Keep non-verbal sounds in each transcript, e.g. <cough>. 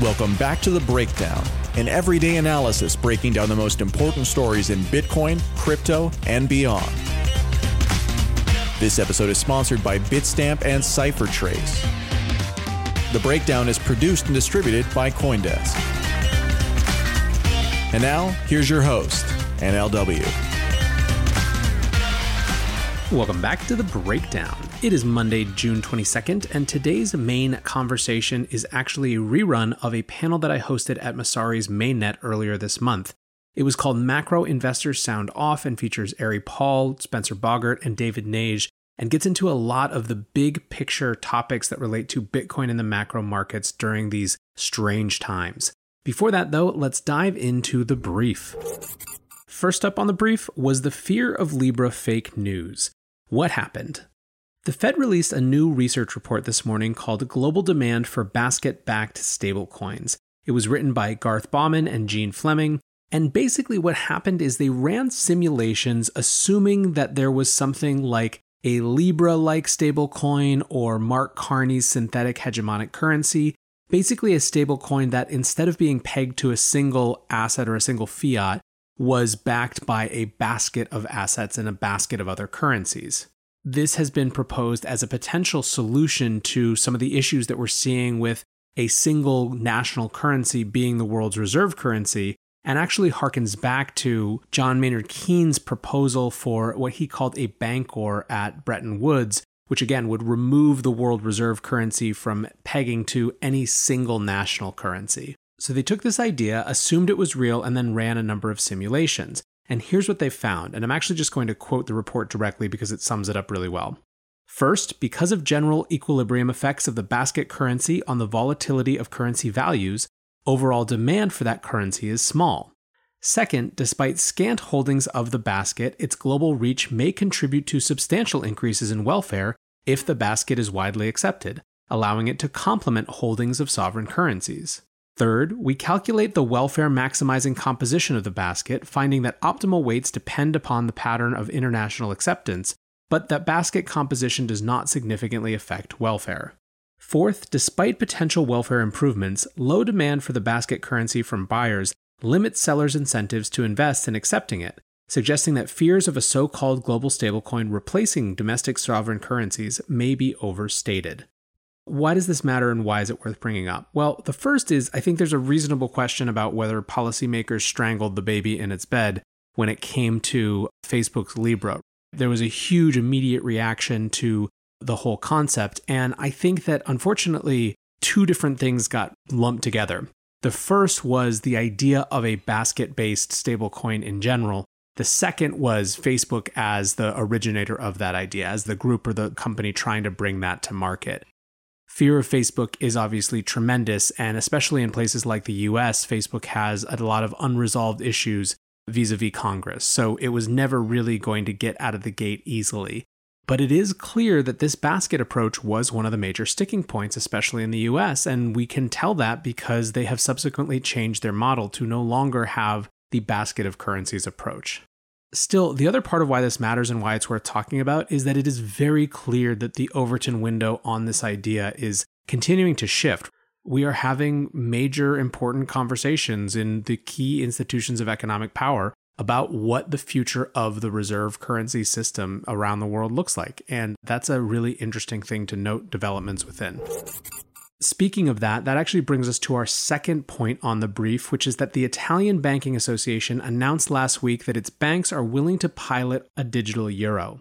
Welcome back to The Breakdown, an everyday analysis breaking down the most important stories in Bitcoin, crypto, and beyond. This episode is sponsored by Bitstamp and CipherTrace. The Breakdown is produced and distributed by Coindesk. And now, here's your host, NLW. Welcome back to the breakdown. It is Monday, June 22nd, and today's main conversation is actually a rerun of a panel that I hosted at Messari's mainnet earlier this month. It was called Macro Investors Sound Off and features Ari Paul, Spencer Bogart, and David Nage, and gets into a lot of the big picture topics that relate to Bitcoin and the macro markets during these strange times. Before that, though, let's dive into the brief. First up on the brief was the fear of Libra fake news. What happened? The Fed released a new research report this morning called Global Demand for Basket Backed Stablecoins. It was written by Garth Baughman and Jean Flemming. And basically, what happened is they ran simulations assuming that there was something like a Libra like stablecoin or Mark Carney's synthetic hegemonic currency. Basically, a stablecoin that instead of being pegged to a single asset or a single fiat, was backed by a basket of assets and a basket of other currencies. This has been proposed as a potential solution to some of the issues that we're seeing with a single national currency being the world's reserve currency, and actually harkens back to John Maynard Keynes' proposal for what he called a bancor at Bretton Woods, which again would remove the world reserve currency from pegging to any single national currency. So they took this idea, assumed it was real, and then ran a number of simulations. And here's what they found, and I'm actually just going to quote the report directly because it sums it up really well. First, because of general equilibrium effects of the basket currency on the volatility of currency values, overall demand for that currency is small. Second, despite scant holdings of the basket, its global reach may contribute to substantial increases in welfare if the basket is widely accepted, allowing it to complement holdings of sovereign currencies. Third, we calculate the welfare maximizing composition of the basket, finding that optimal weights depend upon the pattern of international acceptance, but that basket composition does not significantly affect welfare. Fourth, despite potential welfare improvements, low demand for the basket currency from buyers limits sellers' incentives to invest in accepting it, suggesting that fears of a so called global stablecoin replacing domestic sovereign currencies may be overstated. Why does this matter and why is it worth bringing up? Well, the first is I think there's a reasonable question about whether policymakers strangled the baby in its bed when it came to Facebook's Libra. There was a huge immediate reaction to the whole concept. And I think that unfortunately, two different things got lumped together. The first was the idea of a basket based stablecoin in general. The second was Facebook as the originator of that idea, as the group or the company trying to bring that to market fear of Facebook is obviously tremendous. And especially in places like the US, Facebook has a lot of unresolved issues vis a vis Congress. So it was never really going to get out of the gate easily. But it is clear that this basket approach was one of the major sticking points, especially in the US. And we can tell that because they have subsequently changed their model to no longer have the basket of currencies approach. Still, the other part of why this matters and why it's worth talking about is that it is very clear that the Overton window on this idea is continuing to shift. We are having major important conversations in the key institutions of economic power about what the future of the reserve currency system around the world looks like. And that's a really interesting thing to note developments within. Speaking of that, that actually brings us to our second point on the brief, which is that the Italian Banking Association announced last week that its banks are willing to pilot a digital euro.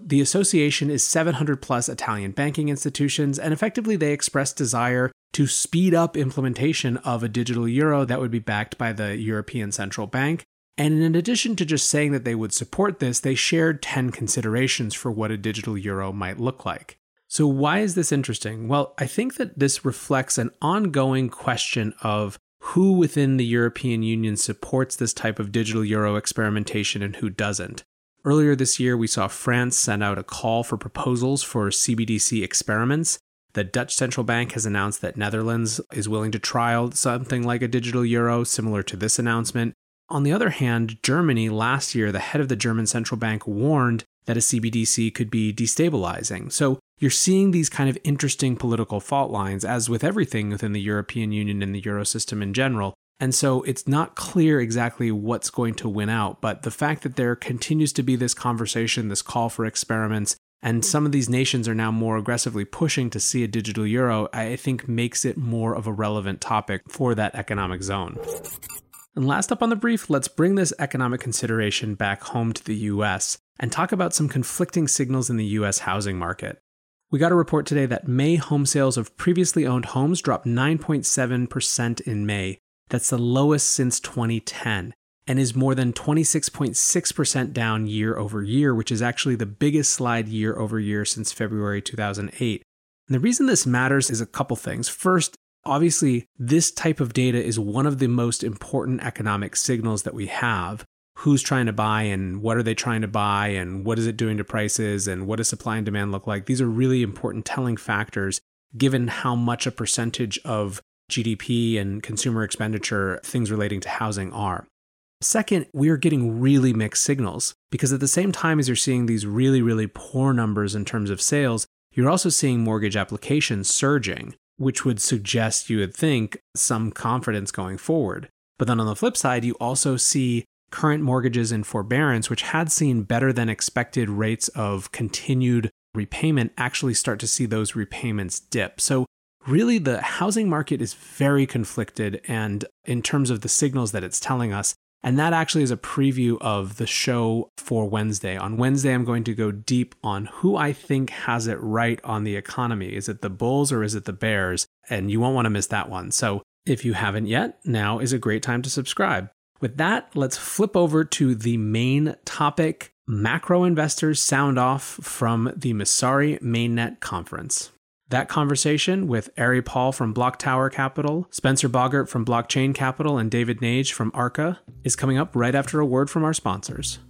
The association is 700 plus Italian banking institutions, and effectively they expressed desire to speed up implementation of a digital euro that would be backed by the European Central Bank. And in addition to just saying that they would support this, they shared 10 considerations for what a digital euro might look like. So, why is this interesting? Well, I think that this reflects an ongoing question of who within the European Union supports this type of digital euro experimentation and who doesn't. Earlier this year, we saw France send out a call for proposals for CBDC experiments. The Dutch central bank has announced that Netherlands is willing to trial something like a digital euro, similar to this announcement. On the other hand, Germany last year, the head of the German central bank warned that a CBDC could be destabilizing. So you're seeing these kind of interesting political fault lines, as with everything within the European Union and the Eurosystem in general. And so it's not clear exactly what's going to win out. But the fact that there continues to be this conversation, this call for experiments, and some of these nations are now more aggressively pushing to see a digital euro, I think makes it more of a relevant topic for that economic zone. And last up on the brief, let's bring this economic consideration back home to the US and talk about some conflicting signals in the US housing market. We got a report today that May home sales of previously owned homes dropped 9.7% in May. That's the lowest since 2010 and is more than 26.6% down year over year, which is actually the biggest slide year over year since February 2008. And the reason this matters is a couple things. First, obviously, this type of data is one of the most important economic signals that we have. Who's trying to buy and what are they trying to buy and what is it doing to prices and what does supply and demand look like? These are really important telling factors given how much a percentage of GDP and consumer expenditure things relating to housing are. Second, we are getting really mixed signals because at the same time as you're seeing these really, really poor numbers in terms of sales, you're also seeing mortgage applications surging, which would suggest you would think some confidence going forward. But then on the flip side, you also see current mortgages in forbearance, which had seen better than expected rates of continued repayment, actually start to see those repayments dip. So, really, the housing market is very conflicted. And in terms of the signals that it's telling us, and that actually is a preview of the show for Wednesday. On Wednesday, I'm going to go deep on who I think has it right on the economy. Is it the Bulls or is it the Bears? And you won't want to miss that one. So if you haven't yet, now is a great time to subscribe. With that, let's flip over to the main topic macro investors sound off from the Messari Mainnet conference. That conversation with Ari Paul from Block Tower Capital, Spencer Bogart from Blockchain Capital, and David Nage from Arca is coming up right after a word from our sponsors.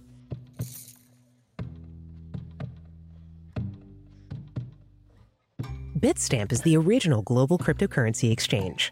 Bitstamp is the original global cryptocurrency exchange.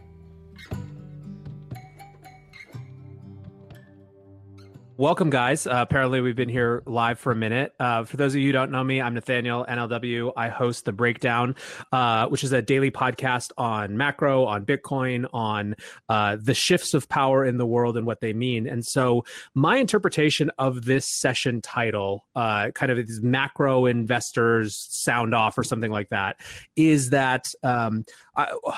Welcome, guys. Uh, apparently, we've been here live for a minute. Uh, for those of you who don't know me, I'm Nathaniel NLW. I host The Breakdown, uh, which is a daily podcast on macro, on Bitcoin, on uh, the shifts of power in the world and what they mean. And so, my interpretation of this session title, uh, kind of these macro investors sound off or something like that, is that um,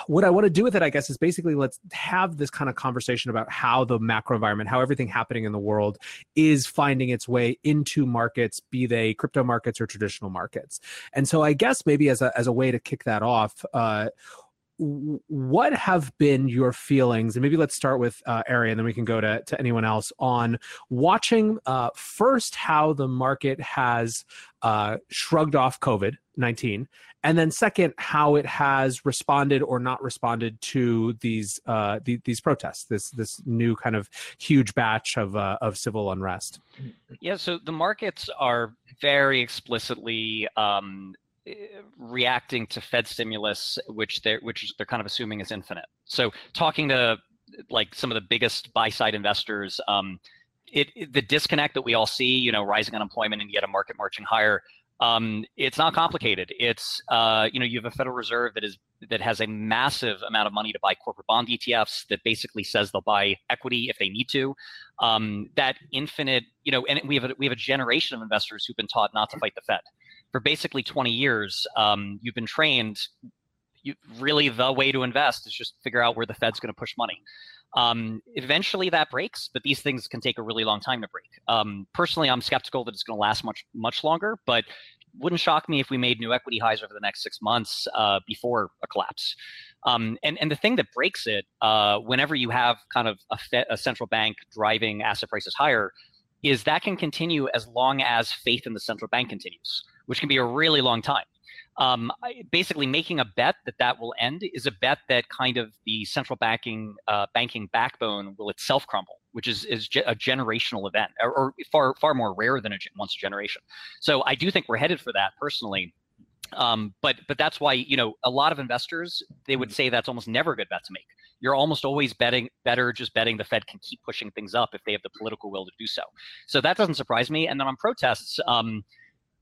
What I want to do with it, I guess, is basically let's have this kind of conversation about how the macro environment, how everything happening in the world is finding its way into markets, be they crypto markets or traditional markets. And so I guess maybe as a, as a way to kick that off, uh, what have been your feelings? And maybe let's start with uh, ari and then we can go to, to anyone else on watching uh, first how the market has uh, shrugged off covid-19 and then second how it has responded or not responded to these uh, the, these protests this this new kind of huge batch of uh, of civil unrest. Yeah so the markets are very explicitly um, reacting to fed stimulus which they're which they're kind of assuming is infinite so talking to like some of the biggest buy side investors um, it, it, the disconnect that we all see you know rising unemployment and yet a market marching higher um, it's not complicated. It's uh, you know you have a Federal Reserve that is that has a massive amount of money to buy corporate bond ETFs that basically says they'll buy equity if they need to. Um, that infinite, you know, and we have a, we have a generation of investors who've been taught not to fight the Fed. For basically 20 years, um, you've been trained. You, really, the way to invest is just figure out where the Fed's going to push money. Um, eventually, that breaks, but these things can take a really long time to break. Um, personally, I'm skeptical that it's going to last much much longer, but wouldn't shock me if we made new equity highs over the next six months uh, before a collapse. Um, and, and the thing that breaks it, uh, whenever you have kind of a, fe- a central bank driving asset prices higher, is that can continue as long as faith in the central bank continues, which can be a really long time. Um, basically, making a bet that that will end is a bet that kind of the central banking uh, banking backbone will itself crumble, which is is a generational event, or, or, far far more rare than a once a generation. So I do think we're headed for that personally. Um, but but that's why you know a lot of investors they would say that's almost never a good bet to make. You're almost always betting better just betting the Fed can keep pushing things up if they have the political will to do so. So that doesn't surprise me. And then on protests, um,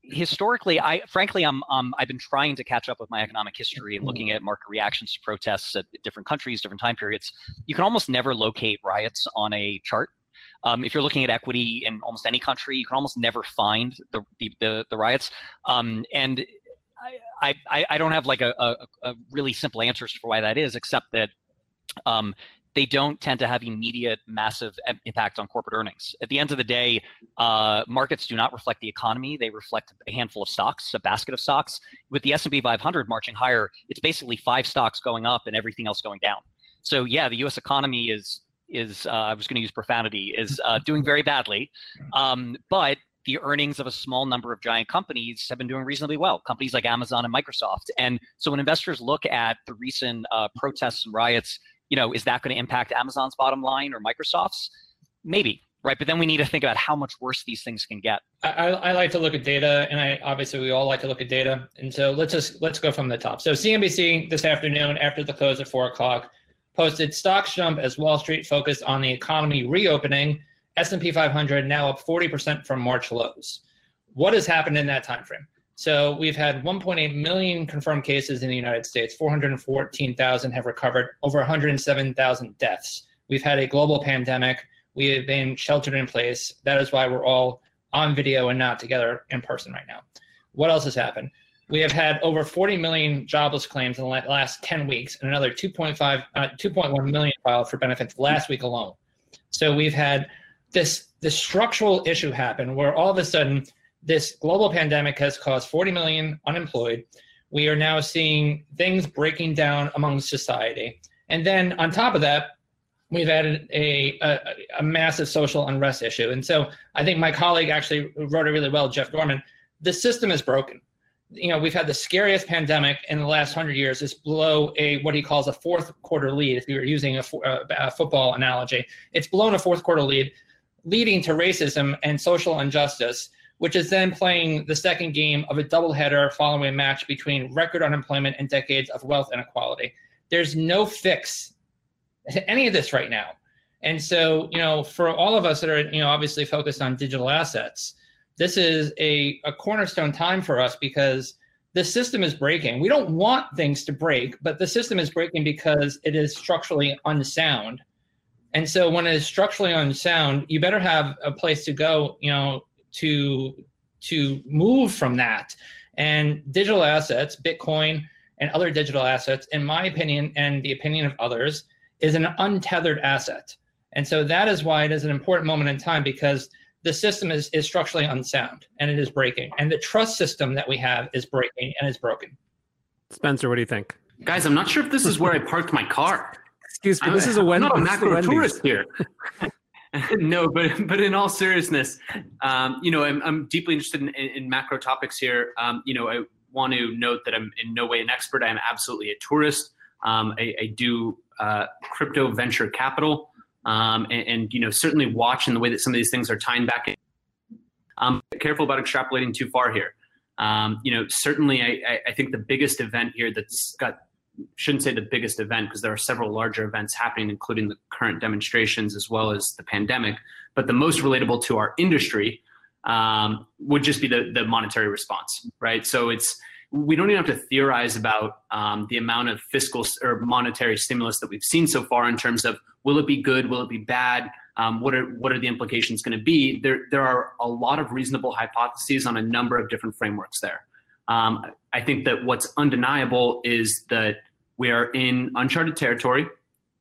historically, I frankly I'm um, I've been trying to catch up with my economic history and looking at market reactions to protests at different countries, different time periods. You can almost never locate riots on a chart. Um, if you're looking at equity in almost any country, you can almost never find the the, the, the riots. Um, and I, I, I don't have like a, a, a, really simple answers for why that is, except that um, they don't tend to have immediate massive impact on corporate earnings. At the end of the day, uh, markets do not reflect the economy; they reflect a handful of stocks, a basket of stocks. With the S and P 500 marching higher, it's basically five stocks going up and everything else going down. So yeah, the U.S. economy is is uh, I was going to use profanity is uh, doing very badly, um, but the earnings of a small number of giant companies have been doing reasonably well, companies like Amazon and Microsoft. And so when investors look at the recent uh, protests and riots, you know, is that going to impact Amazon's bottom line or Microsoft's? Maybe, right? But then we need to think about how much worse these things can get. I, I, like to look at data, and I obviously we all like to look at data. And so let's just let's go from the top. So CNBC this afternoon, after the close at four o'clock, posted stocks jump as Wall Street focused on the economy reopening S&P 500 now up 40% from March lows. What has happened in that time frame? So we've had 1.8 million confirmed cases in the United States. 414,000 have recovered. Over 107,000 deaths. We've had a global pandemic. We have been sheltered in place. That is why we're all on video and not together in person right now. What else has happened? We have had over 40 million jobless claims in the last 10 weeks, and another 2.5, uh, 2.1 million filed for benefits last week alone. So we've had this this structural issue happen where all of a sudden this global pandemic has caused 40 million unemployed. We are now seeing things breaking down among society. And then on top of that, we've added a, a, a, massive social unrest issue. And so I think my colleague actually wrote it really well, Jeff Dorman. The system is broken. You know, we've had the scariest pandemic in the last hundred years. It's below a what he calls a fourth quarter lead. If you were using a, a, a football analogy, it's blown a fourth quarter lead leading to racism and social injustice, which is then playing the second game of a doubleheader following a match between record unemployment and decades of wealth inequality. There's no fix to any of this right now. And so, you know, for all of us that are, you know, obviously focused on digital assets, this is a, a cornerstone time for us because the system is breaking. We don't want things to break, but the system is breaking because it is structurally unsound. And so when it is structurally unsound, you better have a place to go, you know, to to move from that. And digital assets, Bitcoin and other digital assets, in my opinion and the opinion of others, is an untethered asset. And so that is why it is an important moment in time because the system is, is structurally unsound and it is breaking. And the trust system that we have is breaking and is broken. Spencer, what do you think? Guys, I'm not sure if this is where I parked my car. Excuse me. This is a Wendy's. I'm not a macro tourist here. <laughs> <laughs> no, but but in all seriousness, um, you know, I'm I'm deeply interested in, in, in macro topics here. Um, you know, I want to note that I'm in no way an expert. I am absolutely a tourist. Um, I, I, do uh, crypto venture capital, um, and, and, you know, certainly watch in the way that some of these things are tying back in. Um, careful about extrapolating too far here. Um, you know, certainly, I, I think the biggest event here that's got shouldn't say the biggest event because there are several larger events happening, including the current demonstrations as well as the pandemic. But the most relatable to our industry um, would just be the, the monetary response, right? So it's we don't even have to theorize about um, the amount of fiscal or monetary stimulus that we've seen so far in terms of will it be good, will it be bad, um, what are what are the implications going to be? There there are a lot of reasonable hypotheses on a number of different frameworks there. Um, I think that what's undeniable is that we are in uncharted territory,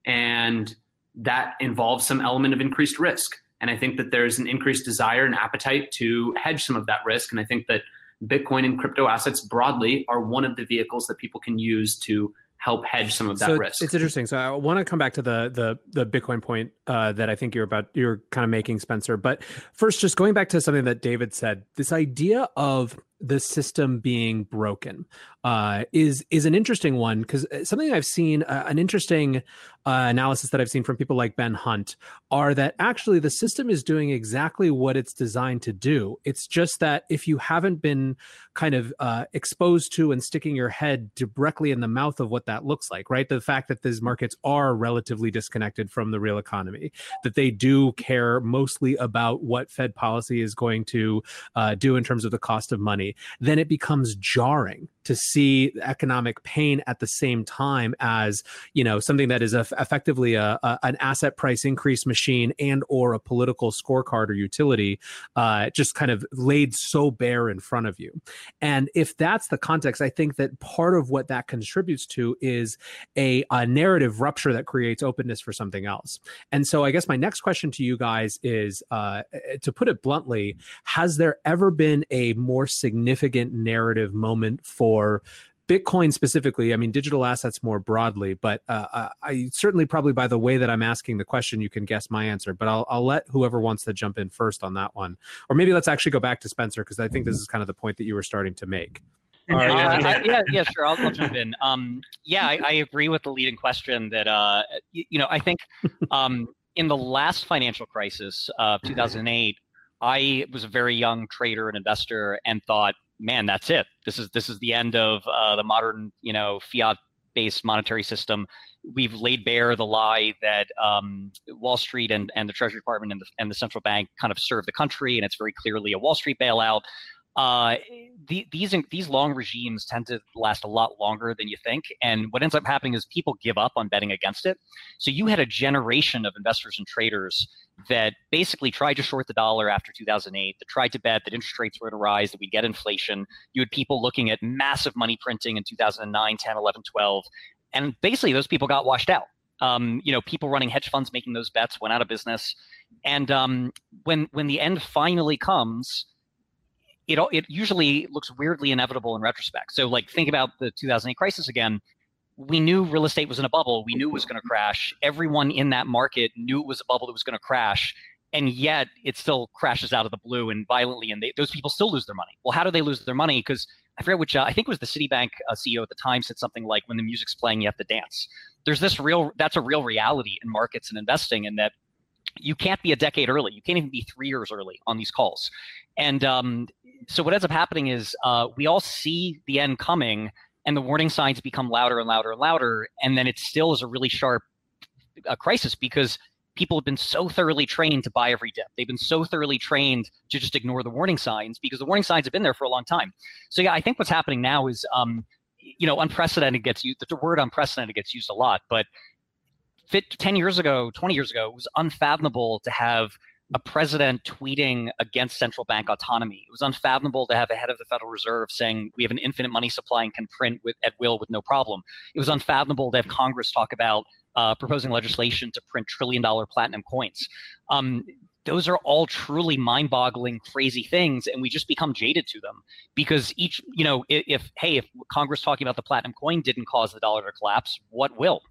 and that involves some element of increased risk. And I think that there's an increased desire and appetite to hedge some of that risk. And I think that Bitcoin and crypto assets broadly are one of the vehicles that people can use to help hedge some of that so risk. It's interesting. So I want to come back to the the the Bitcoin point uh, that I think you're about you're kind of making, Spencer. But first, just going back to something that David said, this idea of the system being broken uh, is is an interesting one because uh, something I've seen uh, an interesting uh, analysis that I've seen from people like Ben Hunt are that actually the system is doing exactly what it's designed to do. It's just that if you haven't been kind of uh, exposed to and sticking your head directly in the mouth of what that looks like, right? The fact that these markets are relatively disconnected from the real economy, that they do care mostly about what Fed policy is going to uh, do in terms of the cost of money then it becomes jarring to see economic pain at the same time as you know something that is a, effectively a, a, an asset price increase machine and or a political scorecard or utility uh, just kind of laid so bare in front of you. And if that's the context i think that part of what that contributes to is a, a narrative rupture that creates openness for something else. And so i guess my next question to you guys is uh, to put it bluntly has there ever been a more significant narrative moment for for Bitcoin specifically, I mean, digital assets more broadly, but uh, uh, I certainly probably by the way that I'm asking the question, you can guess my answer. But I'll, I'll let whoever wants to jump in first on that one, or maybe let's actually go back to Spencer because I think this is kind of the point that you were starting to make. Uh, I, yeah, yeah, sure. I'll, I'll jump in. Um, yeah, I, I, agree with the leading question that uh, you, you, know. I think um, in the last financial crisis of 2008, I was a very young trader and investor and thought man, that's it. This is this is the end of uh, the modern, you know, fiat-based monetary system. We've laid bare the lie that um, Wall Street and, and the Treasury Department and the, and the central bank kind of serve the country, and it's very clearly a Wall Street bailout uh, the, these these long regimes tend to last a lot longer than you think, and what ends up happening is people give up on betting against it. So you had a generation of investors and traders that basically tried to short the dollar after 2008, that tried to bet that interest rates were going to rise, that we'd get inflation. You had people looking at massive money printing in 2009, 10, 11, 12, and basically those people got washed out. Um, you know, people running hedge funds making those bets went out of business, and um, when when the end finally comes it it usually looks weirdly inevitable in retrospect. So like think about the 2008 crisis again. We knew real estate was in a bubble. We knew it was going to crash. Everyone in that market knew it was a bubble that was going to crash, and yet it still crashes out of the blue and violently, and they, those people still lose their money. Well, how do they lose their money? Because I forget which. Uh, I think it was the Citibank uh, CEO at the time said something like, "When the music's playing, you have to dance." There's this real. That's a real reality in markets and investing, and that you can't be a decade early. You can't even be three years early on these calls. And um, so what ends up happening is uh, we all see the end coming, and the warning signs become louder and louder and louder, and then it still is a really sharp uh, crisis because people have been so thoroughly trained to buy every dip. They've been so thoroughly trained to just ignore the warning signs because the warning signs have been there for a long time. So yeah, I think what's happening now is, um, you know, unprecedented gets used. The word unprecedented gets used a lot, but fit 10 years ago, 20 years ago, it was unfathomable to have a president tweeting against central bank autonomy. It was unfathomable to have a head of the Federal Reserve saying we have an infinite money supply and can print with, at will with no problem. It was unfathomable to have Congress talk about uh, proposing legislation to print trillion dollar platinum coins. Um, those are all truly mind-boggling crazy things and we just become jaded to them because each you know if, if hey if congress talking about the platinum coin didn't cause the dollar to collapse what will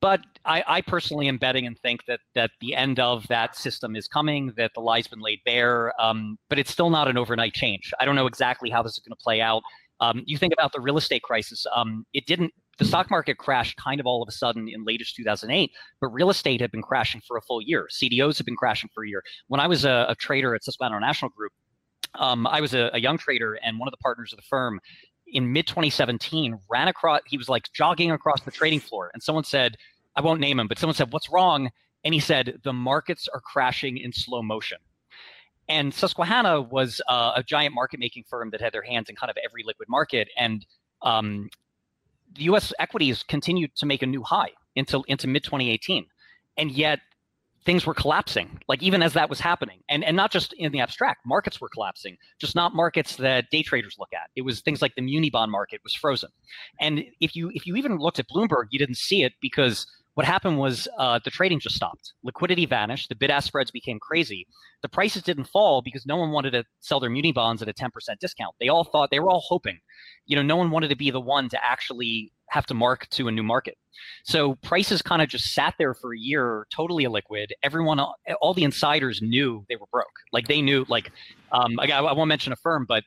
but I, I, personally am betting and think that that the end of that system is coming, that the lie's been laid bare. Um, but it's still not an overnight change. I don't know exactly how this is going to play out. Um, you think about the real estate crisis. Um, it didn't. The stock market crashed kind of all of a sudden in latest 2008, but real estate had been crashing for a full year. CDOs had been crashing for a year. When I was a, a trader at Susquehanna International Group, um, I was a, a, young trader, and one of the partners of the firm in mid 2017 ran across. He was like jogging across the trading floor, and someone said, I won't name him, but someone said, What's wrong? And he said, The markets are crashing in slow motion. And Susquehanna was uh, a giant market making firm that had their hands in kind of every liquid market. And um, the US equities continued to make a new high into, into mid 2018. And yet, things were collapsing like even as that was happening. And and not just in the abstract markets were collapsing just not markets that day traders look at. It was things like the muni bond market was frozen. And if you if you even looked at bloomberg you didn't see it because what happened was uh, the trading just stopped liquidity vanished the bid ask spreads became crazy the prices didn't fall because no one wanted to sell their muni bonds at a 10% discount they all thought they were all hoping you know no one wanted to be the one to actually have to mark to a new market. So prices kind of just sat there for a year, totally illiquid. Everyone, all the insiders knew they were broke. Like they knew, like, um, I, I won't mention a firm, but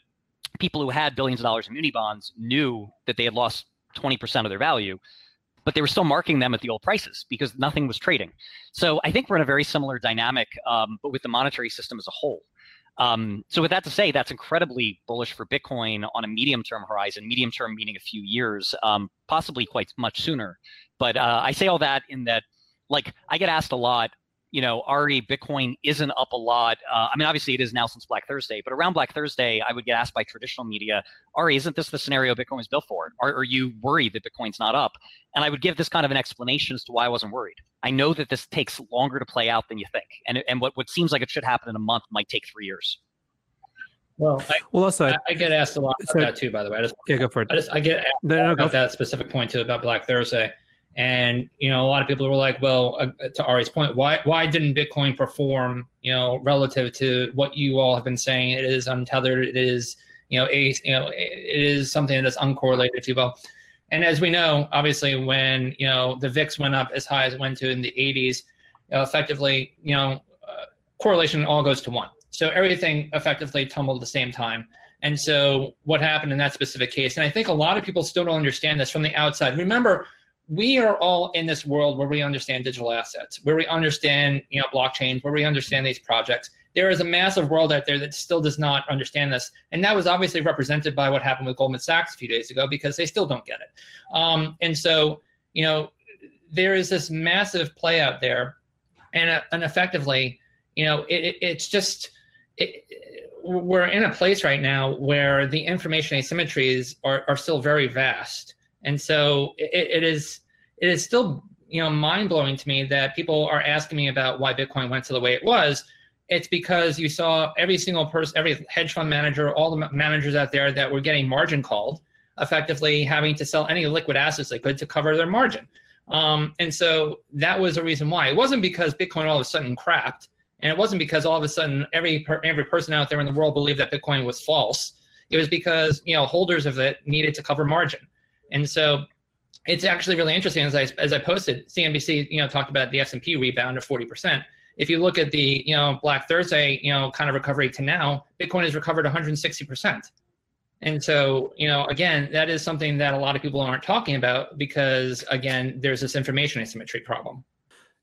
people who had billions of dollars in muni bonds knew that they had lost 20% of their value, but they were still marking them at the old prices because nothing was trading. So I think we're in a very similar dynamic, um, but with the monetary system as a whole. Um, so with that to say, that's incredibly bullish for Bitcoin on a medium-term horizon. Medium term meaning a few years, um, possibly quite much sooner. But uh, I say all that in that, like, I get asked a lot you know, Ari, Bitcoin isn't up a lot. Uh, I mean, obviously it is now since Black Thursday, but around Black Thursday, I would get asked by traditional media, Ari, isn't this the scenario Bitcoin was built for? Are, are you worried that Bitcoin's not up? And I would give this kind of an explanation as to why I wasn't worried. I know that this takes longer to play out than you think. And, and what, what seems like it should happen in a month might take three years. Well, I, well, also, I, I, get asked a lot about so, that too. By the way, I just yeah, go for it. I just I get asked no, no, about that specific point too about Black Thursday. And you know, a lot of people were like, "Well, uh, to Ari's point, why why didn't Bitcoin perform? You know, relative to what you all have been saying, it is untethered. It is you know a you know it is something that's uncorrelated, if you will." And as we know, obviously, when you know the VIX went up as high as it went to in the 80s, you know, effectively, you know, uh, correlation all goes to one. So everything effectively tumbled at the same time. And so what happened in that specific case? And I think a lot of people still don't understand this from the outside. Remember we are all in this world where we understand digital assets, where we understand, you know, blockchains, where we understand these projects. There is a massive world out there that still does not understand this, and that was obviously represented by what happened with Goldman Sachs a few days ago because they still don't get it. Um, and so, you know, there is this massive play out there, and uh, and effectively, you know, it, it, it's just it, we're in a place right now where the information asymmetries are, are still very vast and so it, it is it is still you know mind blowing to me that people are asking me about why Bitcoin went to the way it was. It's because you saw every single person, every hedge fund manager, all the managers out there that were getting margin called, effectively having to sell any liquid assets they could to cover their margin. Um, and so that was the reason why. It wasn't because Bitcoin all of a sudden crapped, and it wasn't because all of a sudden every every person out there in the world believed that Bitcoin was false. It was because you know holders of it needed to cover margin. And so it's actually really interesting as I as I posted, CNBC, you know, talked about the S&P rebound of 40%. If you look at the, you know, Black Thursday, you know, kind of recovery to now, Bitcoin has recovered 160%. And so, you know, again, that is something that a lot of people aren't talking about because again, there's this information asymmetry problem.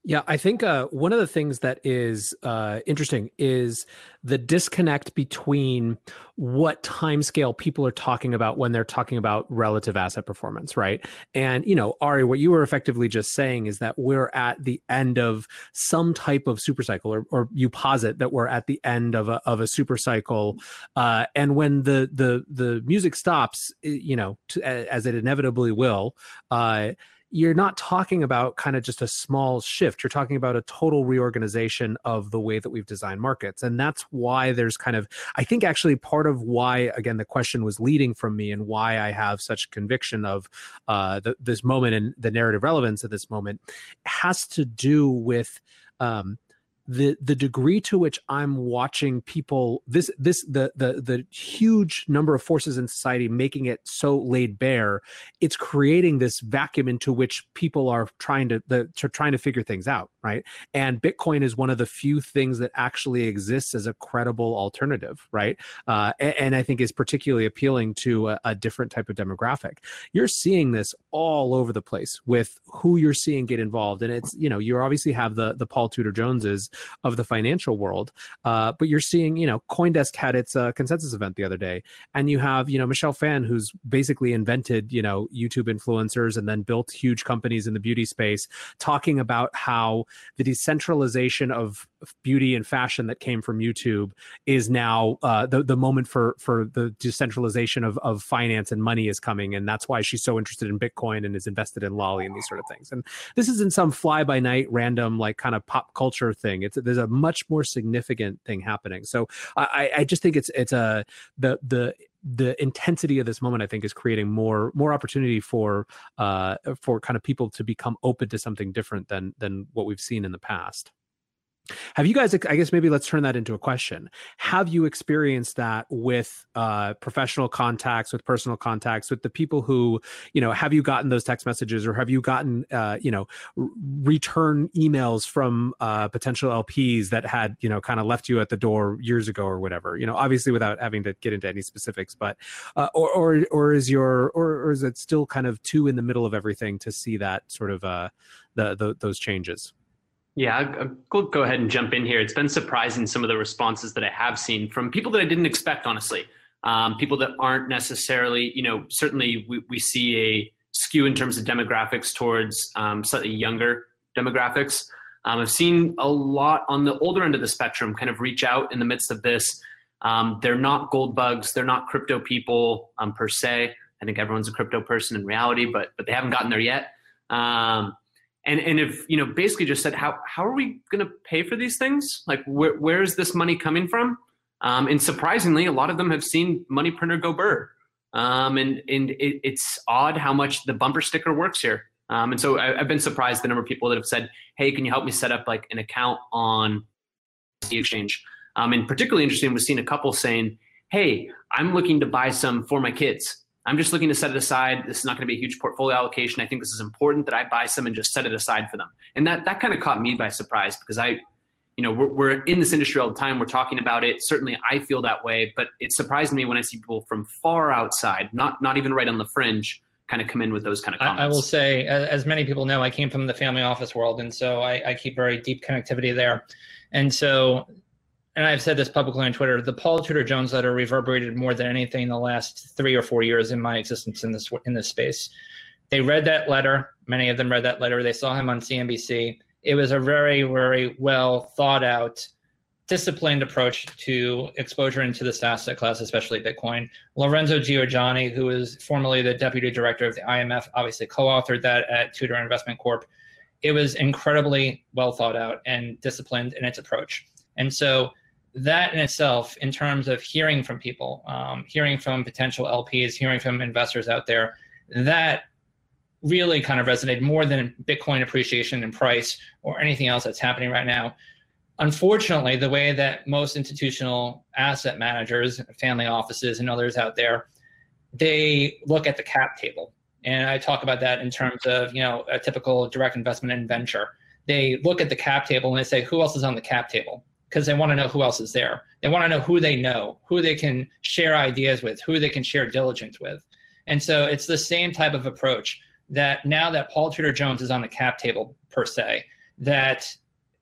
Yeah, I think uh, one of the things that is uh, interesting is the disconnect between what timescale people are talking about when they're talking about relative asset performance, right? And you know, Ari, what you were effectively just saying is that we're at the end of some type of super cycle, or, or you posit that we're at the end of a of a super cycle, uh, and when the the the music stops, you know, as it inevitably will uh, you're not talking about kind of just a small shift. You're talking about a total reorganization of the way that we've designed markets. And that's why there's kind of, I think actually part of why, again, the question was leading from me and why I have such conviction of uh, the, this moment and the narrative relevance of this moment has to do with. Um, the the degree to which I'm watching people this this the the the huge number of forces in society making it so laid bare, it's creating this vacuum into which people are trying to the to trying to figure things out, right? And Bitcoin is one of the few things that actually exists as a credible alternative, right? Uh, and, and, I think is particularly appealing to a, a different type of demographic. You're seeing this all over the place with who you're seeing get involved, and it's you know you obviously have the the Paul Tudor Joneses of the financial world. Uh, but you're seeing, you know, CoinDesk had its uh, consensus event the other day, and you have, you know, Michelle Phan, who's basically invented, you know, YouTube influencers and then built huge companies in the beauty space, talking about how the decentralization of beauty and fashion that came from YouTube is now uh, the the moment for for the decentralization of of finance and money is coming, and that's why she's so interested in Bitcoin and is invested in Lolli and these sort of things. And this isn't some fly by night random like kind of pop culture thing. It's there's a much more significant thing happening. So I I just think it's it's a the the the intensity of this moment i think is creating more more opportunity for uh for kind of people to become open to something different than than what we've seen in the past have you guys, I guess maybe let's turn that into a question. Have you experienced that with uh, professional contacts, with personal contacts, with the people who, you know, have you gotten those text messages or have you gotten, uh, you know, return emails from uh, potential LPs that had, you know, kind of left you at the door years ago or whatever, you know, obviously without having to get into any specifics, but, uh, or, or, or is your, or, or is it still kind of too in the middle of everything to see that sort of, uh, the, the those changes? Yeah, I'll go ahead and jump in here. It's been surprising some of the responses that I have seen from people that I didn't expect, honestly. Um, people that aren't necessarily, you know, certainly we, we see a skew in terms of demographics towards um, slightly younger demographics. Um, I've seen a lot on the older end of the spectrum kind of reach out in the midst of this. Um, they're not gold bugs, they're not crypto people um, per se. I think everyone's a crypto person in reality, but but they haven't gotten there yet. Um, and and if you know basically just said how how are we going to pay for these things? Like where, where is this money coming from? Um, and surprisingly a lot of them have seen money printer go burr. Um, and and it, it's odd how much the bumper sticker works here. Um, and so I, have been surprised the number of people that have said hey can you help me set up like an account on the exchange? Um, and particularly interesting we've seen a couple saying hey i'm looking to buy some for my kids I'm just looking to set it aside. This is not going to be a huge portfolio allocation. I think this is important that I buy some and just set it aside for them. And that that kind of caught me by surprise because I, you know, we're, we're in this industry all the time. We're talking about it. Certainly, I feel that way. But it surprised me when I see people from far outside, not not even right on the fringe, kind of come in with those kind of comments. I, I will say, as many people know, I came from the family office world, and so I, I keep very deep connectivity there. And so and I've said this publicly on Twitter, the Paul Tudor Jones letter reverberated more than anything in the last three or four years in my existence in this in this space. They read that letter. Many of them read that letter. They saw him on CNBC. It was a very, very well thought out, disciplined approach to exposure into this asset class, especially Bitcoin. Lorenzo Giorgianni, who is formerly the deputy director of the IMF, obviously co-authored that at Tudor Investment Corp. It was incredibly well thought out and disciplined in its approach. And so that in itself, in terms of hearing from people, um, hearing from potential LPs, hearing from investors out there, that really kind of resonated more than Bitcoin appreciation and price or anything else that's happening right now. Unfortunately, the way that most institutional asset managers, family offices, and others out there, they look at the cap table. And I talk about that in terms of, you know, a typical direct investment in venture. They look at the cap table and they say, who else is on the cap table? Because they want to know who else is there. They want to know who they know, who they can share ideas with, who they can share diligence with. And so it's the same type of approach that now that Paul Tudor Jones is on the cap table per se, that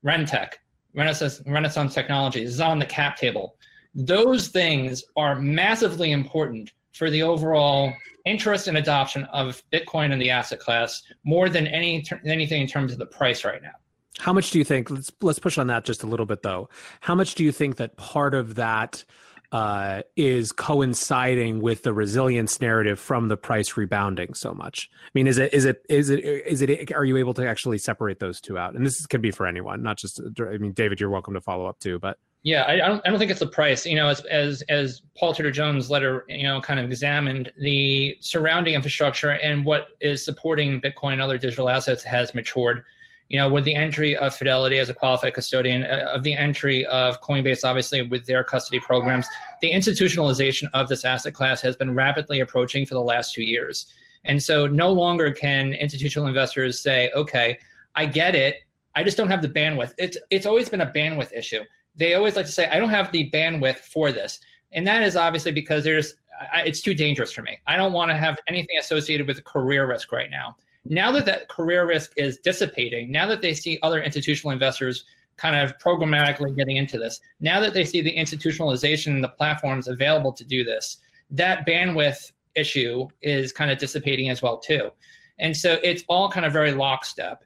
Rentech, Renaissance, Renaissance Technologies is on the cap table. Those things are massively important for the overall interest and adoption of Bitcoin and the asset class more than any anything in terms of the price right now. How much do you think? Let's let's push on that just a little bit though. How much do you think that part of that uh, is coinciding with the resilience narrative from the price rebounding so much? I mean, is it is it is it is it? Are you able to actually separate those two out? And this could be for anyone, not just. I mean, David, you're welcome to follow up too, but. Yeah, I, don't. I don't think it's the price. You know, as as as Paul Tudor Jones' letter, you know, kind of examined the surrounding infrastructure and what is supporting Bitcoin and other digital assets has matured you know, with the entry of Fidelity as a qualified custodian, uh, of the entry of Coinbase, obviously with their custody programs, the institutionalization of this asset class has been rapidly approaching for the last two years. And so no longer can institutional investors say, okay, I get it. I just don't have the bandwidth. It's, it's always been a bandwidth issue. They always like to say, I don't have the bandwidth for this. And that is obviously because there's, it's too dangerous for me. I don't want to have anything associated with career risk right now. Now that that career risk is dissipating, now that they see other institutional investors kind of programmatically getting into this, now that they see the institutionalization and the platforms available to do this, that bandwidth issue is kind of dissipating as well too. And so it's all kind of very lockstep.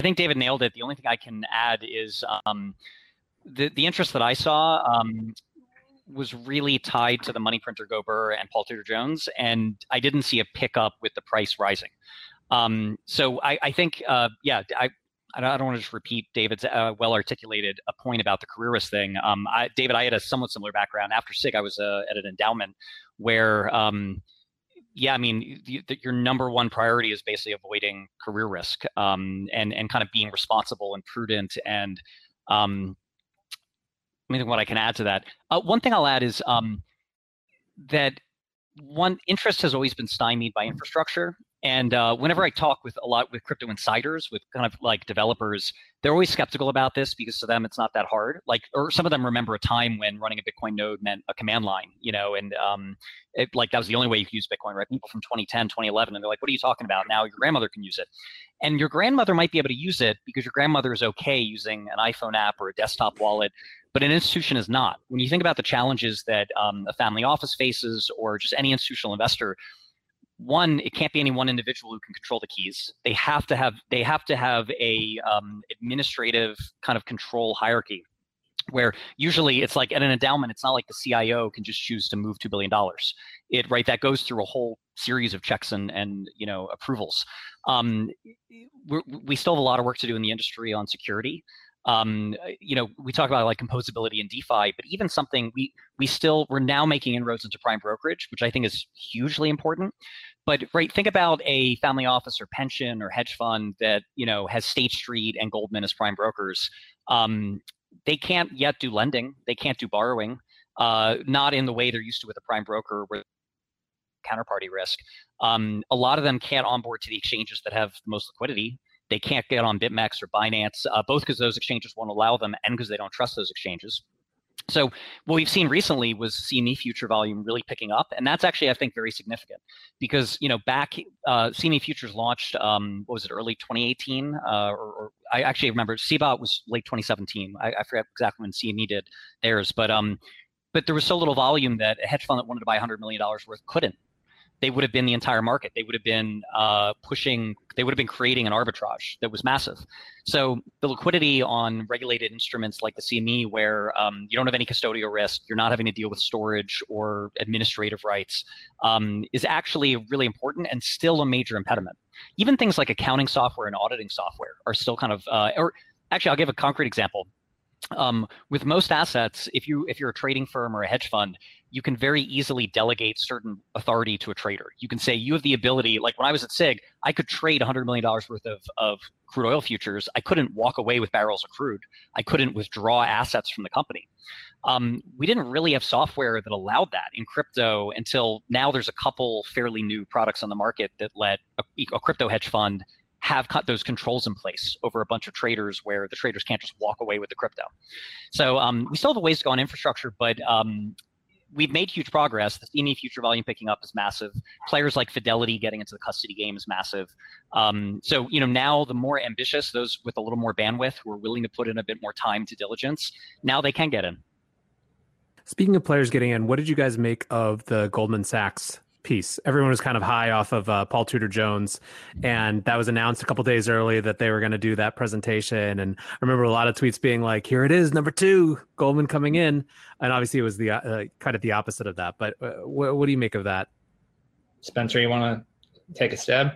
I think David nailed it. The only thing I can add is um, the the interest that I saw um, was really tied to the money printer go brr and Paul Tudor Jones, and I didn't see a pickup with the price rising. Um, so I, I think, uh, yeah, I, I don't want to just repeat David's uh, well articulated a point about the career risk thing. Um, I, David, I had a somewhat similar background. After SIG, I was uh, at an endowment where, um, yeah, I mean, the, the, your number one priority is basically avoiding career risk um, and and kind of being responsible and prudent and um, I mean, what I can add to that. Uh, one thing I'll add is um, that one interest has always been stymied by infrastructure. And uh, whenever I talk with a lot with crypto insiders, with kind of like developers, they're always skeptical about this because to them it's not that hard. Like, or some of them remember a time when running a Bitcoin node meant a command line, you know, and um, it, like that was the only way you could use Bitcoin, right? People from 2010, 2011, and they're like, "What are you talking about?" Now your grandmother can use it, and your grandmother might be able to use it because your grandmother is okay using an iPhone app or a desktop wallet, but an institution is not. When you think about the challenges that um, a family office faces, or just any institutional investor, one it can't be any one individual who can control the keys. They have to have they have to have a um, administrative kind of control hierarchy where usually it's like at an endowment it's not like the cio can just choose to move $2 billion it right that goes through a whole series of checks and and you know approvals. Um, we still have a lot of work to do in the industry on security um, you know, we talk about like composability and DeFi, but even something we we still we're now making inroads into prime brokerage, which I think is hugely important. But right, think about a family office or pension or hedge fund that you know has State Street and Goldman as prime brokers. Um, they can't yet do lending. They can't do borrowing. Uh, not in the way they're used to with a prime broker, where counterparty risk. Um, a lot of them can't onboard to the exchanges that have the most liquidity. They can't get on BitMEX or Binance, uh, both because those exchanges won't allow them and because they don't trust those exchanges. So what we've seen recently was CME future volume really picking up, and that's actually I think very significant because you know back uh, CME futures launched um, what was it early 2018 uh, or, or, I actually remember CBOE was late 2017. I, I forget exactly when CME did theirs, but um, but there was so little volume that a hedge fund that wanted to buy 100 million dollars worth couldn't they would have been the entire market. They would have been uh, pushing, they would have been creating an arbitrage that was massive. So the liquidity on regulated instruments like the CME, where um, you don't have any custodial risk, you're not having to deal with storage or administrative rights, um, is actually really important and still a major impediment. Even things like accounting software and auditing software are still kind of, uh, or actually, I'll give a concrete example. Um, with most assets, if you if you're a trading firm or a hedge fund, you can very easily delegate certain authority to a trader. You can say you have the ability, like when I was at SIG, I could trade $100 million worth of, of crude oil futures. I couldn't walk away with barrels of crude. I couldn't withdraw assets from the company. Um, we didn't really have software that allowed that in crypto until now. There's a couple fairly new products on the market that let a, a crypto hedge fund have cut those controls in place over a bunch of traders where the traders can't just walk away with the crypto. So um, we still have a ways to go on infrastructure, but um, we've made huge progress. The CME future volume picking up is massive. Players like Fidelity getting into the custody game is massive. Um, so you know now the more ambitious, those with a little more bandwidth, who are willing to put in a bit more time to diligence, now they can get in. Speaking of players getting in, what did you guys make of the Goldman Sachs piece. Everyone was kind of high off of uh, Paul Tudor Jones, and that was announced a couple days early that they were going to do that presentation. And I remember a lot of tweets being like, "Here it is, number two, Goldman coming in," and obviously it was the uh, kind of the opposite of that. But uh, wh- what do you make of that? Spencer, you want to take a stab?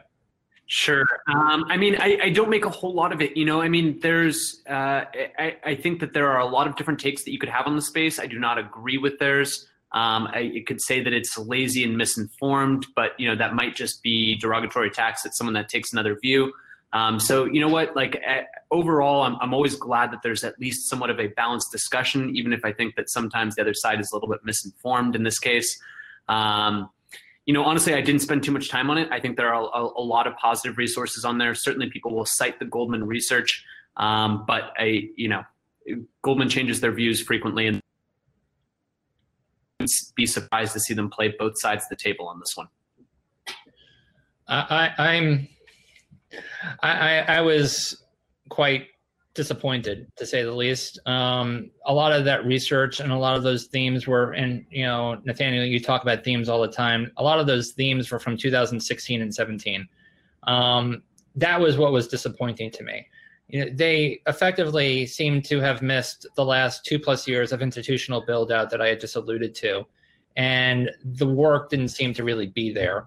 Sure. Um, I mean, I, I, don't make a whole lot of it. You know, I mean, there's, uh, I, I think that there are a lot of different takes that you could have on the space. I do not agree with theirs. Um, I, could say that it's lazy and misinformed, but you know that might just be derogatory attacks at someone that takes another view. Um, so you know what? Like uh, overall, I'm, I'm always glad that there's at least somewhat of a balanced discussion, even if I think that sometimes the other side is a little bit misinformed in this case. Um, you know, honestly, I didn't spend too much time on it. I think there are a, a lot of positive resources on there. Certainly, people will cite the Goldman research, um, but I, you know, Goldman changes their views frequently, and be surprised to see them play both sides of the table on this one. I, I'm, I, I was quite disappointed to say the least. Um, a lot of that research and a lot of those themes were, and you know, Nathaniel, you talk about themes all the time. A lot of those themes were from 2016 and 17. Um, that was what was disappointing to me. You know, they effectively seem to have missed the last two plus years of institutional build out that I had just alluded to. And the work didn't seem to really be there.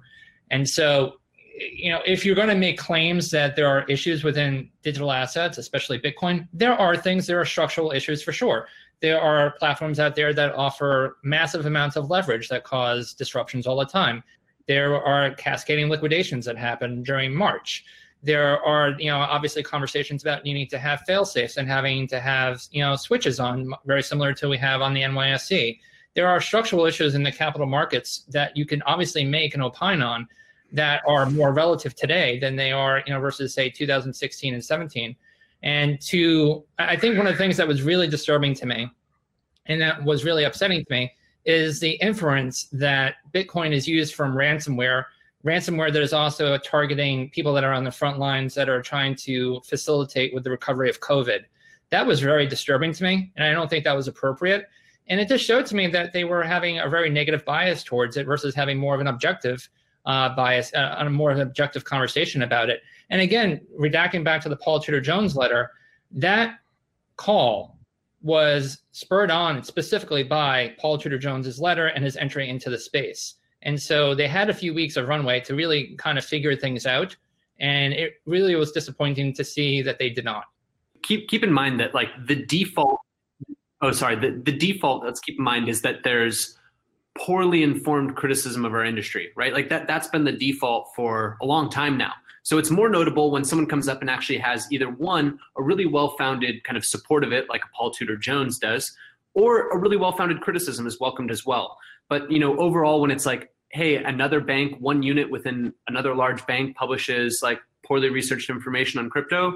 And so, you know, if you're going to make claims that there are issues within digital assets, especially Bitcoin, there are things, there are structural issues for sure. There are platforms out there that offer massive amounts of leverage that cause disruptions all the time. There are cascading liquidations that happen during March there are you know obviously conversations about needing to have fail safes and having to have you know switches on very similar to we have on the NYSE. There are structural issues in the capital markets that you can obviously make an opine on that are more relative today than they are you know versus say 2016 and 17. And to I think one of the things that was really disturbing to me and that was really upsetting to me is the inference that Bitcoin is used from ransomware ransomware that is also targeting people that are on the front lines that are trying to facilitate with the recovery of COVID. That was very disturbing to me, and I don't think that was appropriate. And it just showed to me that they were having a very negative bias towards it versus having more of an objective uh, bias, uh, a more of an objective conversation about it. And again, redacting back to the Paul Tudor Jones letter, that call was spurred on specifically by Paul Tudor Jones's letter and his entry into the space. And so they had a few weeks of runway to really kind of figure things out. And it really was disappointing to see that they did not. Keep keep in mind that like the default oh sorry, the, the default, let's keep in mind is that there's poorly informed criticism of our industry, right? Like that that's been the default for a long time now. So it's more notable when someone comes up and actually has either one, a really well-founded kind of support of it, like a Paul Tudor Jones does, or a really well-founded criticism is welcomed as well. But you know, overall, when it's like, hey, another bank, one unit within another large bank publishes like poorly researched information on crypto,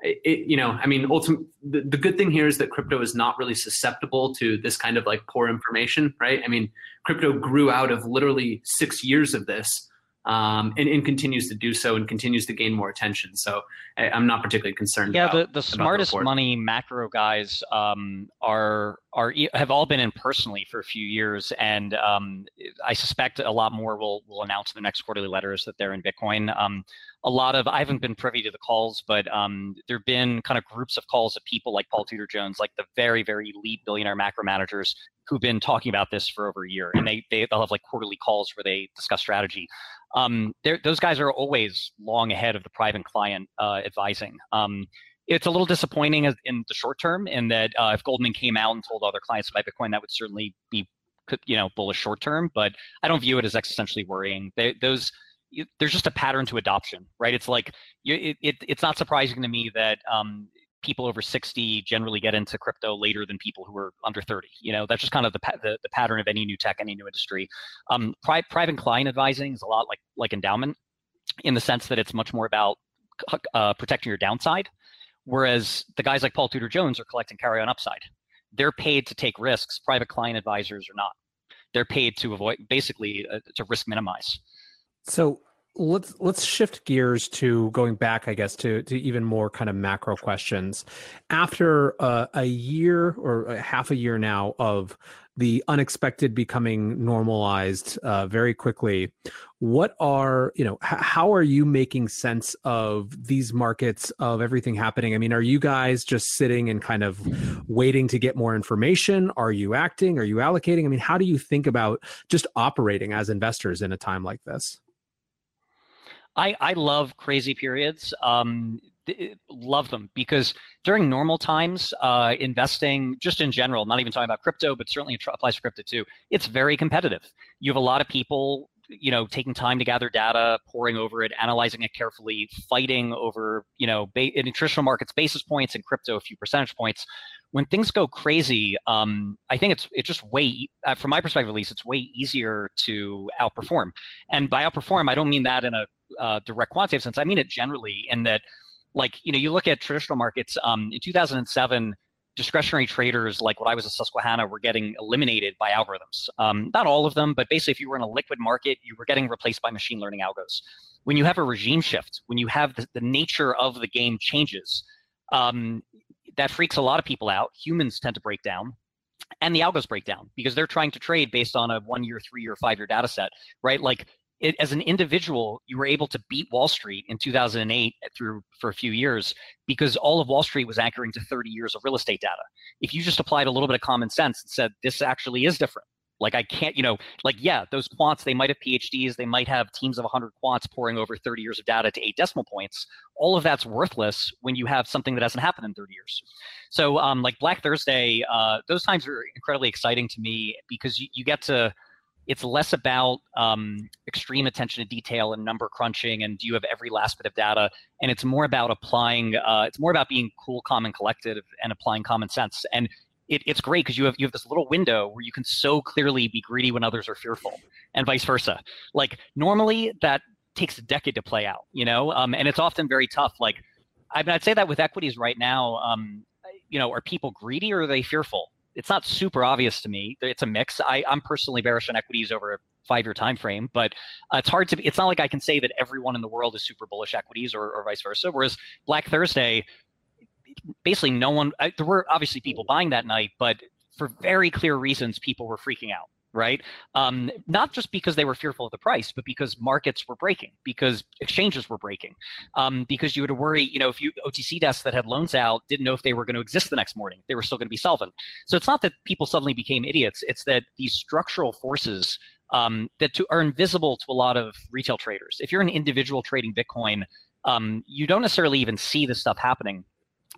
it, you know, I mean, ultimately, the, the good thing here is that crypto is not really susceptible to this kind of like poor information, right? I mean, crypto grew out of literally six years of this um, and, and, continues to do so and continues to gain more attention. So I, am not particularly concerned. Yeah, about, the, the smartest the money macro guys um, are are have all been in personally for a few years, and um, I suspect a lot more will will announce in the next quarterly letters that they're in Bitcoin. Um, a lot of I haven't been privy to the calls, but um, there've been kind of groups of calls of people like Paul Tudor Jones, like the very very lead billionaire macro managers who've been talking about this for over a year, and they, they they'll have like quarterly calls where they discuss strategy. Um, those guys are always long ahead of the private client uh, advising. Um, it's a little disappointing in the short term in that uh, if Goldman came out and told other clients about Bitcoin, that would certainly be you know bullish short term. But I don't view it as existentially worrying. They, those there's just a pattern to adoption, right? It's like it, it, it's not surprising to me that um, people over 60 generally get into crypto later than people who are under 30 you know? That's just kind of the, the, the pattern of any new tech any new industry. Um, pri- private client advising is a lot like like endowment in the sense that it's much more about uh, protecting your downside whereas the guys like paul tudor jones are collecting carry on upside. They're paid to take risks. Private client advisors are not. They're paid to avoid basically uh, to risk minimize. So let's let's shift gears to going back i guess to to even more kind of macro questions. After uh, a year or a half a year now of the unexpected becoming normalized uh, very quickly what are you know h- how are you making sense of these markets of everything happening? I mean are you guys just sitting and kind of waiting to get more information? Are you acting? Are you allocating? I mean how do you think about just operating as investors in a time like this I, I love crazy periods. Um, love them because during normal times, uh, investing just in general, not even talking about crypto, but certainly applies to crypto too. It's very competitive. You have a lot of people, you know, taking time to gather data, poring over it, analyzing it carefully, fighting over, you know, ba- in traditional markets, basis points, and crypto, a few percentage points. When things go crazy, um, I think it's it's just way, uh, from my perspective at least, it's way easier to outperform. And by outperform, I don't mean that in a uh, direct quantitative sense. I mean it generally in that, like, you know, you look at traditional markets um, in 2007, discretionary traders like what I was at Susquehanna were getting eliminated by algorithms. Um, not all of them, but basically, if you were in a liquid market, you were getting replaced by machine learning algos. When you have a regime shift, when you have the, the nature of the game changes, um, that freaks a lot of people out. Humans tend to break down and the algos break down because they're trying to trade based on a one year, three year, five year data set, right? Like it, as an individual, you were able to beat Wall Street in 2008 through for a few years because all of Wall Street was anchoring to 30 years of real estate data. If you just applied a little bit of common sense and said this actually is different, like I can't, you know, like yeah, those quants they might have PhDs, they might have teams of 100 quants pouring over 30 years of data to eight decimal points. All of that's worthless when you have something that hasn't happened in 30 years. So um, like Black Thursday, uh, those times are incredibly exciting to me because you, you get to it's less about um, extreme attention to detail and number crunching and do you have every last bit of data and it's more about applying uh, it's more about being cool calm and collected and applying common sense. And it, it's great because you have you have this little window where you can so clearly be greedy when others are fearful and vice versa. Like normally that takes a decade to play out you know? Um, and it's often very tough. Like I mean, I'd say that with equities right now, um, you know, are people greedy or are they fearful? It's not super obvious to me. It's a mix. I, I'm personally bearish on equities over a five-year time frame, but uh, it's hard to. It's not like I can say that everyone in the world is super bullish equities or, or vice versa. Whereas Black Thursday, basically no one. I, there were obviously people buying that night, but for very clear reasons, people were freaking out right? Um, not just because they were fearful of the price, but because markets were breaking, because exchanges were breaking, um, because you had to worry, you know, if you OTC desks that had loans out didn't know if they were going to exist the next morning, they were still going to be solvent. So it's not that people suddenly became idiots; it's that these structural forces um, that to, are invisible to a lot of retail traders. If you're an individual trading Bitcoin, um, you don't necessarily even see this stuff happening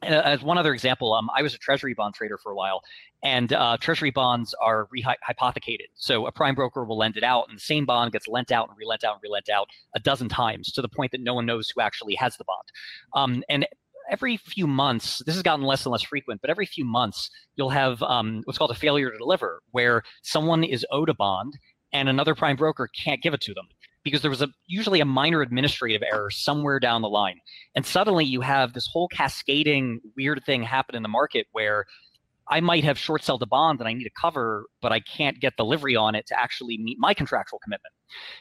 as one other example, um, I was a treasury bond trader for a while, and uh, treasury bonds are rehypothecated. So a prime broker will lend it out, and the same bond gets lent out and relent out and relent out a dozen times to the point that no one knows who actually has the bond. Um, and every few months, this has gotten less and less frequent, but every few months, you'll have um, what's called a failure to deliver, where someone is owed a bond and another prime broker can't give it to them because there was a usually a minor administrative error somewhere down the line. And suddenly you have this whole cascading weird thing happen in the market where I might have short sold a bond that I need to cover, but I can't get delivery on it to actually meet my contractual commitment.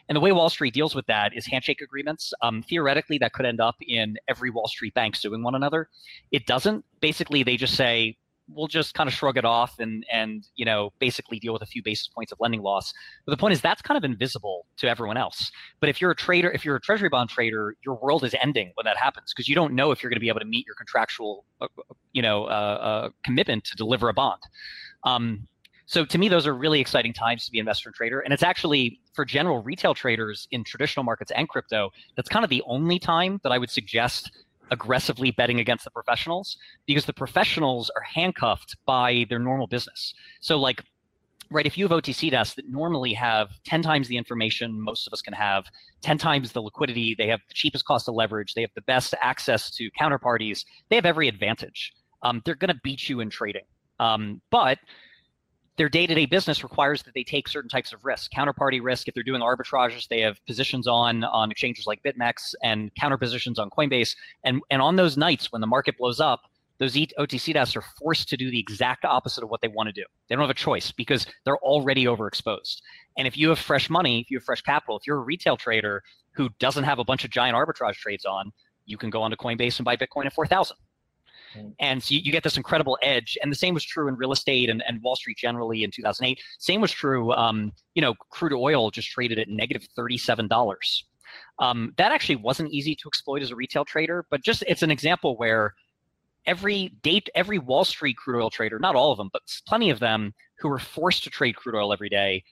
And the way Wall Street deals with that is handshake agreements. Um, theoretically, that could end up in every Wall Street bank suing one another. It doesn't. Basically, they just say, we'll just kind of shrug it off and and you know basically deal with a few basis points of lending loss. But the point is that's kind of invisible to everyone else. But if you're a trader, if you're a treasury bond trader, your world is ending when that happens because you don't know if you're going to be able to meet your contractual uh, you know uh, uh, commitment to deliver a bond. Um, so to me, those are really exciting times to be an investor and trader. And it's actually for general retail traders in traditional markets and crypto, that's kind of the only time that I would suggest aggressively betting against the professionals because the professionals are handcuffed by their normal business. So, like, right, if you have OTC desks that normally have 10 times the information most of us can have, 10 times the liquidity, they have the cheapest cost of leverage, they have the best access to counterparties, they have every advantage. Um, they're going to beat you in trading. Um, but their day-to-day business requires that they take certain types of risk. Counterparty risk if they're doing arbitrages they have positions on on exchanges like bitmex and counter positions on coinbase. And and on those nights when the market blows up those otc desks are forced to do the exact opposite of what they want to do. They don't have a choice because they're already overexposed. And if you have fresh money if you have fresh capital if you're a retail trader who doesn't have a bunch of giant arbitrage trades on you can go onto coinbase and buy bitcoin at 4000 Mm. And so you, you, get this incredible edge. And the same was true in real estate and, and Wall Street generally in 2008. Same was true, um, you know, crude oil just traded at negative $37. Um, that actually wasn't easy to exploit as a retail trader, but just it's an example where every date, every Wall Street crude oil trader, not all of them, but plenty of them who were forced to trade crude oil every day,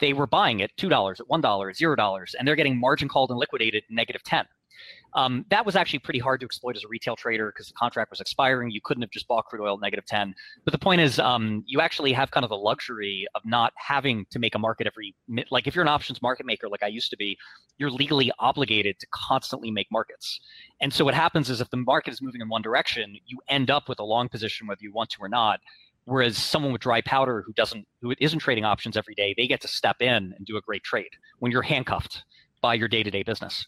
they were buying at $2, at $1, $0, and they're getting margin called and liquidated negative 10. Um, that was actually pretty hard to exploit as a retail trader because the contract was expiring. You couldn't have just bought crude oil negative 10. But the point is, um, you actually have kind of the luxury of not having to make a market every, like if you're an options market maker like I used to be, you're legally obligated to constantly make markets. And so what happens is if the market is moving in one direction, you end up with a long position whether you want to or not. Whereas someone with dry powder who doesn't, who isn't trading options every day, they get to step in and do a great trade when you're handcuffed by your day-to-day business.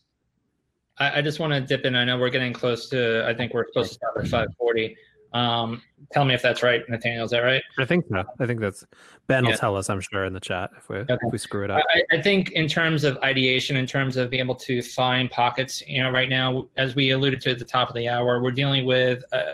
I, I just want to dip in. I know we're getting close to. I think we're supposed to start at five forty. Um, tell me if that's right, Nathaniel. Is that right? I think so. I think that's Ben yeah. will tell us. I'm sure in the chat if we okay. if we screw it up. I, I, think in terms of ideation, in terms of being able to find pockets, you know, right now, as we alluded to at the top of the hour, we're dealing with a,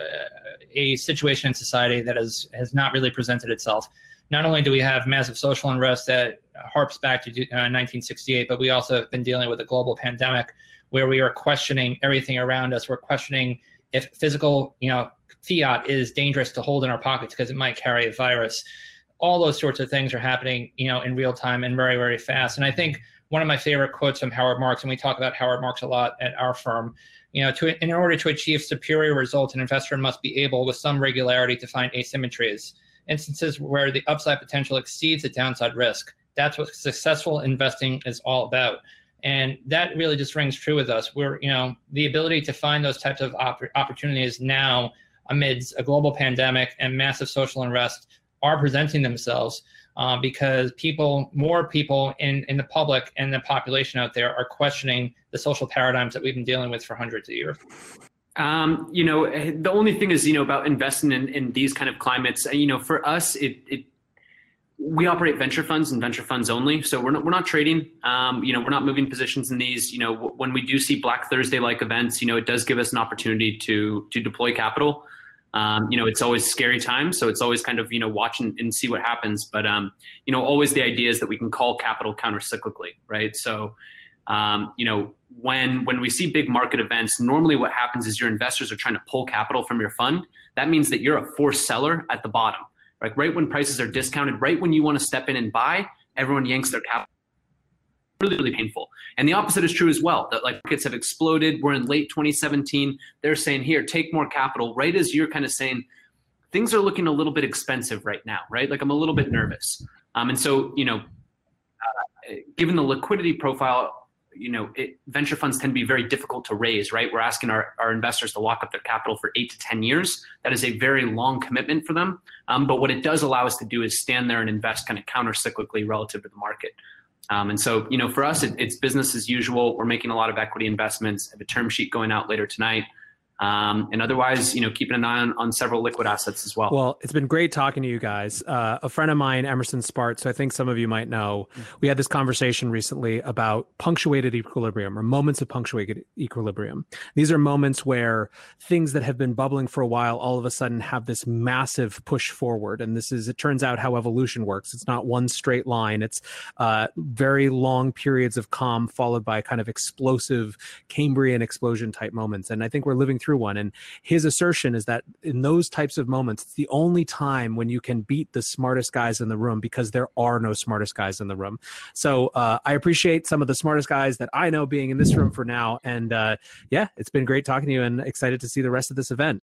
a situation in society that has has not really presented itself. Not only do we have massive social unrest that harps back to uh, 1968, but we also have been dealing with a global pandemic where we are questioning everything around us. We're questioning if physical, you know, fiat is dangerous to hold in our pockets because it might carry a virus. All those sorts of things are happening, you know, in real time and very, very fast. And I think one of my favorite quotes from Howard Marks, and we talk about Howard Marks a lot at our firm, you know, to in order to achieve superior results, an investor must be able, with some regularity, to find asymmetries, instances where the upside potential exceeds the downside risk. That's what successful investing is all about. And that really just rings true with us. We're you know the ability to find those types of opp- opportunities now amidst a global pandemic and massive social unrest are presenting themselves uh, because people more people in in the public and the population out there are questioning the social paradigms that we've been dealing with for hundreds of years. Um, you know the only thing is you know about investing in, in these kind of climates you know for us it, it we operate venture funds and venture funds only. So we're not, we're not trading. Um, you know, we're not moving positions in these. You know, when we do see Black Thursday like events, you know, it does give us an opportunity to to deploy capital. Um, you know, it's always scary time, so it's always kind of you know watch and, and see what happens. But um, you know, always the idea is that we can call capital countercyclically, right? So. Um, you know, when when we see big market events, normally what happens is your investors are trying to pull capital from your fund. That means that you're a forced seller at the bottom like right when prices are discounted, right when you want to step in and buy, everyone yanks their capital. Really, really painful. And the opposite is true as well. That like markets have exploded. We're in late 2017. They're saying, here, take more capital. Right as you're kind of saying, things are looking a little bit expensive right now, right? Like I'm a little bit nervous. Um, and so, you know, uh, given the liquidity profile you know, it, venture funds tend to be very difficult to raise, right? We're asking our, our investors to lock up their capital for eight to 10 years. That is a very long commitment for them. Um, but what it does allow us to do is stand there and invest kind of counter cyclically relative to the market. Um, and so, you know, for us, it, it's business as usual. We're making a lot of equity investments. Have a term sheet going out later tonight. Um, and otherwise, you know, keeping an eye on, on several liquid assets as well. Well, it's been great talking to you guys. Uh, a friend of mine, Emerson Spartz, so I think some of you might know, we had this conversation recently about punctuated equilibrium or moments of punctuated equilibrium. These are moments where things that have been bubbling for a while all of a sudden have this massive push forward. And this is, it turns out, how evolution works. It's not one straight line, it's uh, very long periods of calm followed by kind of explosive Cambrian explosion type moments. And I think we're living through one. And his assertion is that in those types of moments, it's the only time when you can beat the smartest guys in the room because there are no smartest guys in the room. So uh, I appreciate some of the smartest guys that I know being in this room for now. And uh, yeah, it's been great talking to you and excited to see the rest of this event.